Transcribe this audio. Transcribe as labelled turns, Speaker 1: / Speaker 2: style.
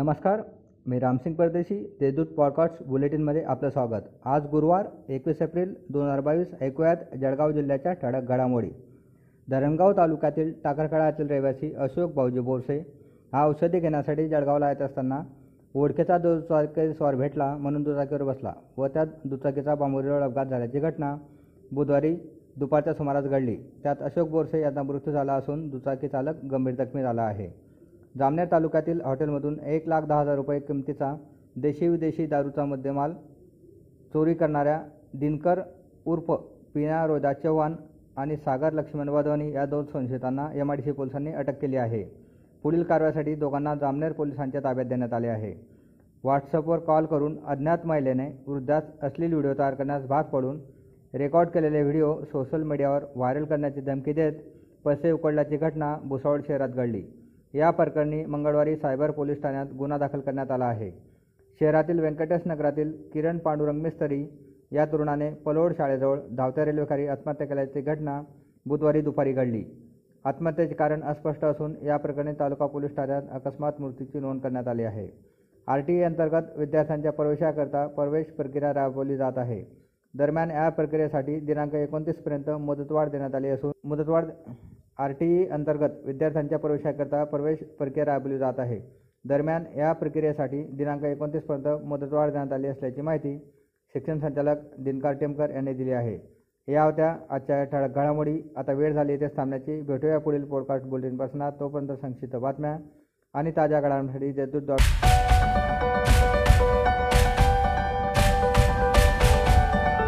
Speaker 1: नमस्कार मी रामसिंग परदेशी देशदूत पॉडकास्ट बुलेटिनमध्ये आपलं स्वागत. आज गुरुवार एकवीस एप्रिल दोन हजार बावीस ऐकूयात जळगाव जिल्ह्याच्या ठळक घडामोडी. धरणगाव तालुक्यातील टाकरखळातील रहिवासी अशोक भाऊजी बोरसे हा औषधी घेण्यासाठी जळगावला येत असताना ओळखेचा दुचाकीस्वार भेटला म्हणून दुचाकीवर बसला व त्या दुचाकीचा बांबुरीवर अपघात झाल्याची घटना बुधवारी दुपारच्या सुमारास घडली. त्यात अशोक बोरसे यांचा मृत्यू झाला असून दुचाकी चालक गंभीर जखमी झाला आहे. जामनेर तालुक्यातील हॉटेलमधून एक लाख दहा हजार रुपये किमतीचा देशी विदेशी दारूचा मुद्देमाल चोरी करणाऱ्या दिनकर उर्फ पिना रोदा चव्हाण आणि सागर लक्ष्मण वाधवानी या दोन संशयितांना एम आय डी सी पोलिसांनी अटक केली आहे. पुढील कारवाईसाठी दोघांना जामनेर पोलिसांच्या ताब्यात देण्यात आले आहे. व्हॉट्सअपवर कॉल करून अज्ञात महिलेने वृद्धास असलेली व्हिडिओ तयार करण्यास भाग पडून रेकॉर्ड केलेले व्हिडिओ सोशल मीडियावर व्हायरल करण्याची धमकी देत पैसे उकळल्याची घटना भुसावळ शहरात घडली. या प्रकरणी मंगळवारी सायबर पोलीस ठाण्यात गुन्हा दाखल करण्यात आला आहे. शहरातील व्यंकटेश नगरातील किरण पांडुरंग मिस्तरी या तरुणाने पलोड शाळेजवळ धावत्या रेल्वेखाली आत्महत्या केल्याची घटना बुधवारी दुपारी घडली. आत्महत्येचे कारण अस्पष्ट असून या प्रकरणी तालुका पोलीस ठाण्यात अकस्मात मृत्यूची नोंद करण्यात आली आहे. आर टी अंतर्गत विद्यार्थ्यांच्या प्रवेशाकरता प्रवेश प्रक्रिया राबवली जात आहे. दरम्यान या प्रक्रियेसाठी दिनांक एकोणतीसपर्यंत मुदतवाढ देण्यात आली असून मुदतवाढ आर टी ई अंतर्गत विद्यार्थ्यांच्या प्रवेशाकरता प्रवेश प्रक्रिया राबवली जात आहे. दरम्यान या प्रक्रियेसाठी दिनांक एकोणतीसपर्यंत मुदतवाढ देण्यात आली असल्याची माहिती शिक्षण संचालक दिनकार टेमकर यांनी दिली आहे. या होत्या आजच्या ठळक घडामोडी. आता वेळ झाली इथेच थांबण्याची. भेटूया पुढील पॉडकास्ट बुलेटिनपासून तोपर्यंत संक्षिप्त बातम्या आणि ताज्या घडामोडीसाठी जयदूत डॉट